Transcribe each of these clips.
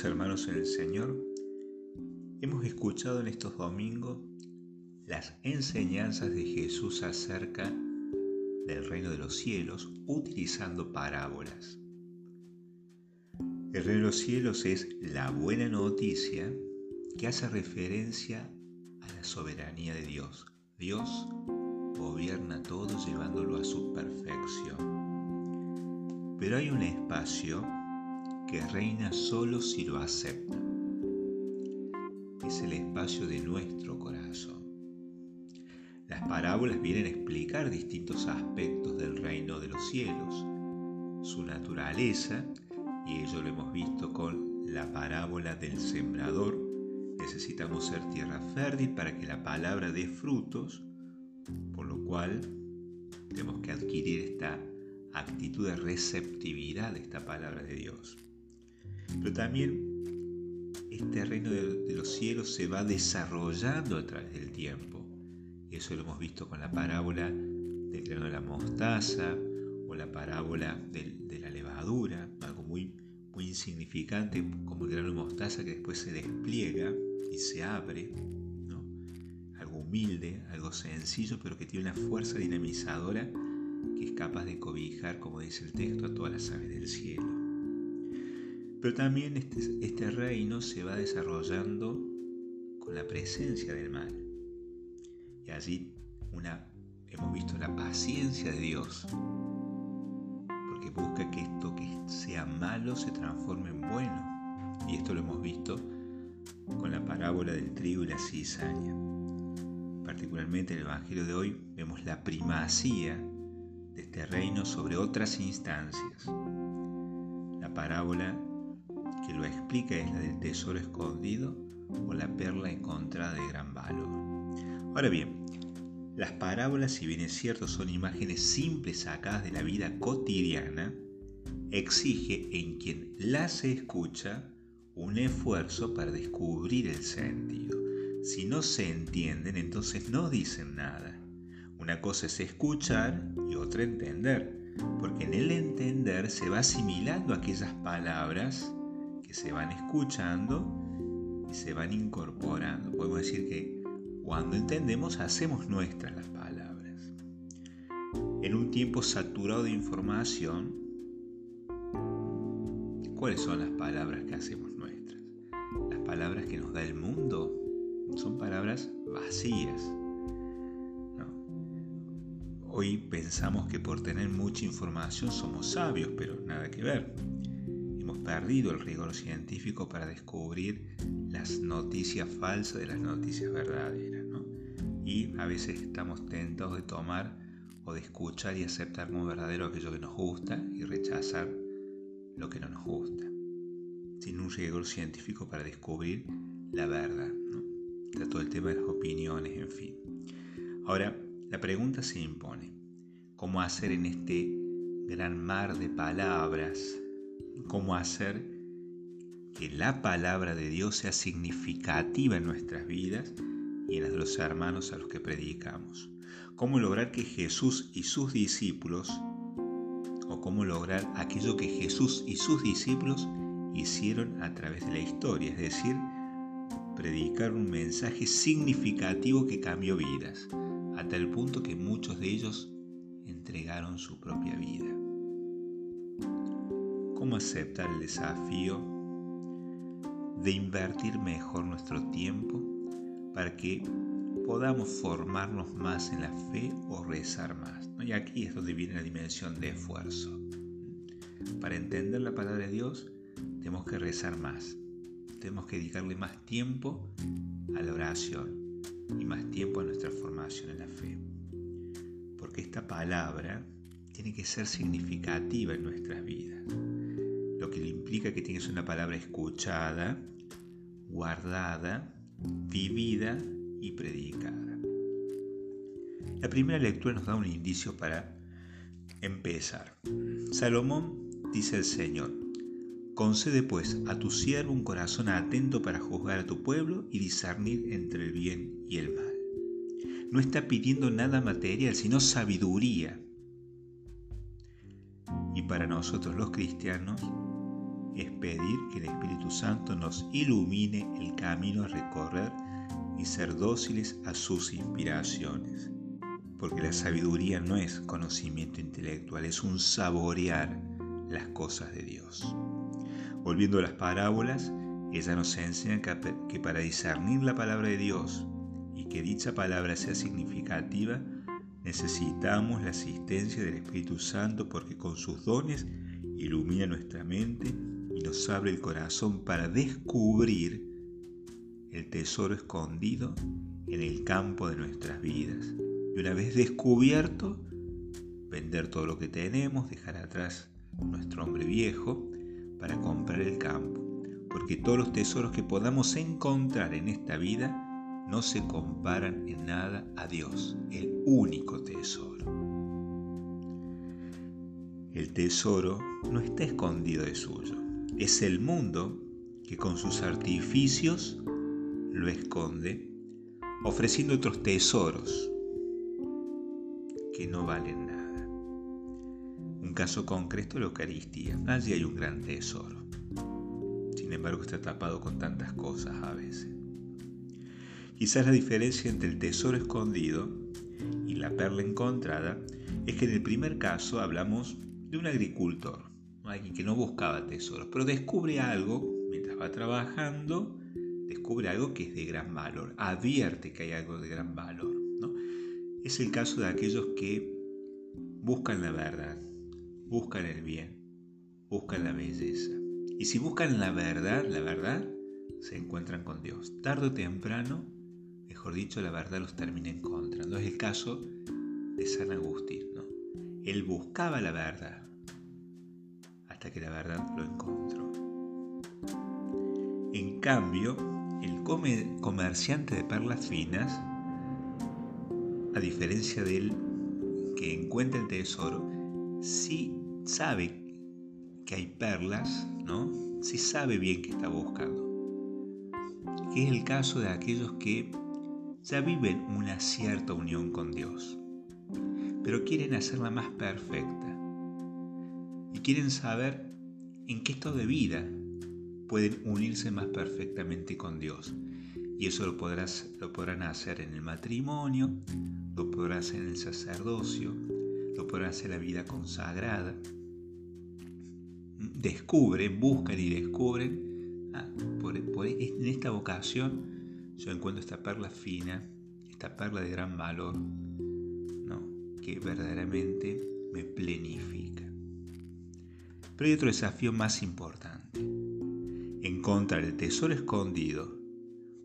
Hermanos en el Señor, hemos escuchado en estos domingos las enseñanzas de Jesús acerca del reino de los cielos utilizando parábolas. El reino de los cielos es la buena noticia que hace referencia a la soberanía de Dios. Dios gobierna todo llevándolo a su perfección. Pero hay un espacio que reina solo si lo acepta. Es el espacio de nuestro corazón. Las parábolas vienen a explicar distintos aspectos del reino de los cielos, su naturaleza, y ello lo hemos visto con la parábola del sembrador. Necesitamos ser tierra fértil para que la palabra dé frutos, por lo cual tenemos que adquirir esta actitud de receptividad de esta palabra de Dios. Pero también este reino de, los cielos se va desarrollando a través del tiempo. Eso lo hemos visto con la parábola del grano de la mostaza o la parábola de la levadura, algo muy, muy insignificante como el grano de mostaza que después se despliega y se abre, algo humilde, algo sencillo, pero que tiene una fuerza dinamizadora que es capaz de cobijar, como dice el texto, a todas las aves del cielo. Pero también este, este, reino se va desarrollando con la presencia del mal. Y allí hemos visto la paciencia de Dios, porque busca que esto que sea malo se transforme en bueno. Y esto lo hemos visto con la parábola del trigo y la cizaña. Particularmente en el Evangelio de hoy vemos la primacía de este reino sobre otras instancias. La parábola que lo explica es la del tesoro escondido o la perla encontrada de gran valor. Ahora bien, las parábolas, si bien es cierto, son imágenes simples sacadas de la vida cotidiana, exige en quien las escucha un esfuerzo para descubrir el sentido. Si no se entienden, entonces no dicen nada. Una cosa es escuchar y otra entender, porque en el entender se va asimilando aquellas palabras se van escuchando y se van incorporando. Podemos decir que cuando entendemos hacemos nuestras las palabras. En un tiempo saturado de información, ¿cuáles son las palabras que hacemos nuestras? Las palabras que nos da el mundo son palabras vacías. Hoy pensamos que por tener mucha información somos sabios, pero nada que ver perdido el rigor científico para descubrir las noticias falsas de las noticias verdaderas. Y a veces estamos tentados de tomar o de escuchar y aceptar como verdadero aquello que nos gusta y rechazar lo que no nos gusta, sin un rigor científico para descubrir la verdad. Está todo el tema de las opiniones, en fin. Ahora, la pregunta se impone, ¿cómo hacer en este gran mar de palabras cómo hacer que la palabra de Dios sea significativa en nuestras vidas y en las de los hermanos a los que predicamos. Cómo lograr que Jesús y sus discípulos, o cómo lograr aquello que Jesús y sus discípulos hicieron a través de la historia, es decir, predicar un mensaje significativo que cambió vidas, hasta el punto que muchos de ellos entregaron su propia vida cómo aceptar el desafío de invertir mejor nuestro tiempo para que podamos formarnos más en la fe o rezar más. Y aquí es donde viene la dimensión de esfuerzo. Para entender la palabra de Dios tenemos que rezar más, tenemos que dedicarle más tiempo a la oración y más tiempo a nuestra formación en la fe. Porque esta palabra tiene que ser significativa en nuestras vidas que implica que tienes una palabra escuchada, guardada, vivida y predicada. La primera lectura nos da un indicio para empezar. Salomón dice el Señor, concede pues a tu siervo un corazón atento para juzgar a tu pueblo y discernir entre el bien y el mal. No está pidiendo nada material, sino sabiduría. Y para nosotros los cristianos, es pedir que el Espíritu Santo nos ilumine el camino a recorrer y ser dóciles a sus inspiraciones. Porque la sabiduría no es conocimiento intelectual, es un saborear las cosas de Dios. Volviendo a las parábolas, ella nos enseña que para discernir la palabra de Dios y que dicha palabra sea significativa, necesitamos la asistencia del Espíritu Santo porque con sus dones ilumina nuestra mente y nos abre el corazón para descubrir el tesoro escondido en el campo de nuestras vidas. Y una vez descubierto, vender todo lo que tenemos, dejar atrás nuestro hombre viejo para comprar el campo. Porque todos los tesoros que podamos encontrar en esta vida no se comparan en nada a Dios, el único tesoro. El tesoro no está escondido de suyo, es el mundo que con sus artificios lo esconde, ofreciendo otros tesoros que no valen nada. Un caso concreto la Eucaristía. Allí hay un gran tesoro. Sin embargo, está tapado con tantas cosas a veces. Quizás la diferencia entre el tesoro escondido y la perla encontrada es que en el primer caso hablamos de un agricultor, alguien que no buscaba tesoros, pero descubre algo mientras va trabajando, descubre algo que es de gran valor, advierte que hay algo de gran valor. ¿no? Es el caso de aquellos que buscan la verdad, buscan el bien, buscan la belleza. Y si buscan la verdad, la verdad, se encuentran con Dios. Tarde o temprano mejor dicho, la verdad los termina encontrando. Es el caso de San Agustín. ¿no? Él buscaba la verdad hasta que la verdad lo encontró. En cambio, el comerciante de perlas finas, a diferencia de él que encuentra el tesoro, sí sabe que hay perlas, ¿no? Sí sabe bien que está buscando. Que es el caso de aquellos que ya viven una cierta unión con Dios, pero quieren hacerla más perfecta y quieren saber en qué estado de vida pueden unirse más perfectamente con Dios. Y eso lo, podrás, lo podrán hacer en el matrimonio, lo podrán hacer en el sacerdocio, lo podrán hacer en la vida consagrada. Descubren, buscan y descubren ah, en esta vocación yo encuentro esta perla fina, esta perla de gran valor, ¿no? que verdaderamente me plenifica. Pero hay otro desafío más importante. Encontrar el tesoro escondido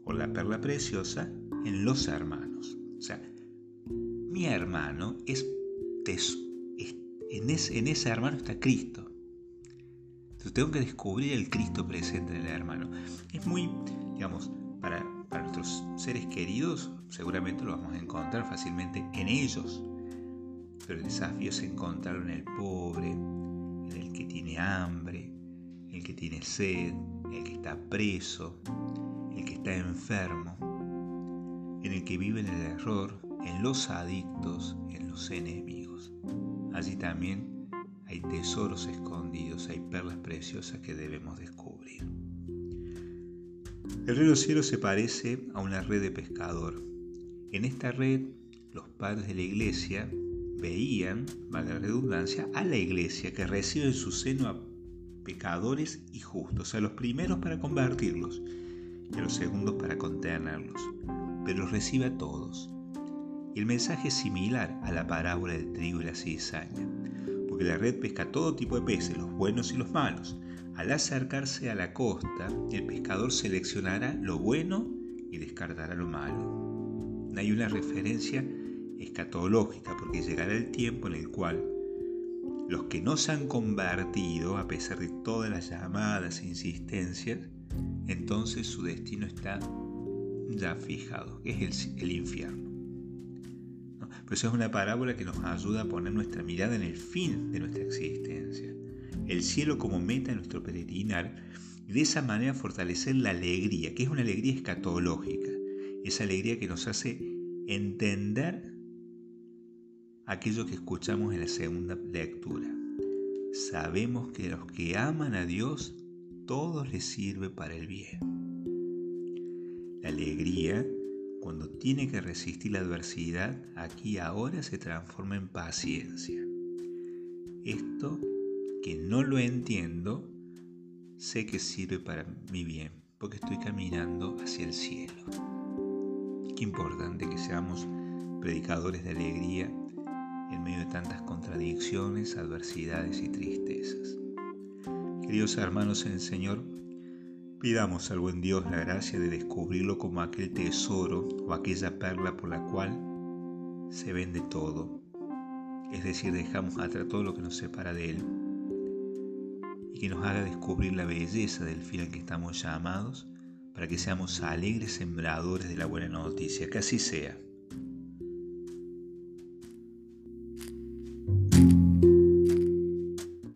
o la perla preciosa en los hermanos. O sea, mi hermano es, en, en ese hermano está Cristo. Entonces tengo que descubrir el Cristo presente en el hermano. Es muy, digamos, para nuestros seres queridos, seguramente lo vamos a encontrar fácilmente en ellos. Pero el desafío es encontrarlo en el pobre, el que tiene hambre, el que tiene sed, el que está preso, el que está enfermo, en el que vive en el error, en los adictos, en los enemigos. Allí también hay tesoros escondidos, hay perlas preciosas que debemos descubrir. El río cielo se parece a una red de pescador. En esta red, los padres de la iglesia veían, valga la redundancia, a la iglesia que recibe en su seno a pecadores y justos, a los primeros para convertirlos y a los segundos para contenerlos, pero los recibe a todos. Y el mensaje es similar a la parábola del trigo y la cizaña, porque la red pesca todo tipo de peces, los buenos y los malos, al acercarse a la costa, el pescador seleccionará lo bueno y descartará lo malo. Hay una referencia escatológica porque llegará el tiempo en el cual los que no se han convertido, a pesar de todas las llamadas e insistencias, entonces su destino está ya fijado, que es el, infierno. Por eso es una parábola que nos ayuda a poner nuestra mirada en el fin de nuestra existencia el cielo como meta de nuestro peregrinar y de esa manera fortalecer la alegría, que es una alegría escatológica, esa alegría que nos hace entender aquello que escuchamos en la segunda lectura. Sabemos que los que aman a Dios, todo le sirve para el bien. La alegría, cuando tiene que resistir la adversidad, aquí ahora se transforma en paciencia. Esto que no lo entiendo, sé que sirve para mi bien, porque estoy caminando hacia el cielo. Qué importante que seamos predicadores de alegría en medio de tantas contradicciones, adversidades y tristezas. Queridos hermanos en el Señor, pidamos al buen Dios la gracia de descubrirlo como aquel tesoro o aquella perla por la cual se vende todo. Es decir, dejamos atrás todo lo que nos separa de Él y que nos haga descubrir la belleza del fin al que estamos llamados para que seamos alegres sembradores de la buena noticia. Que así sea.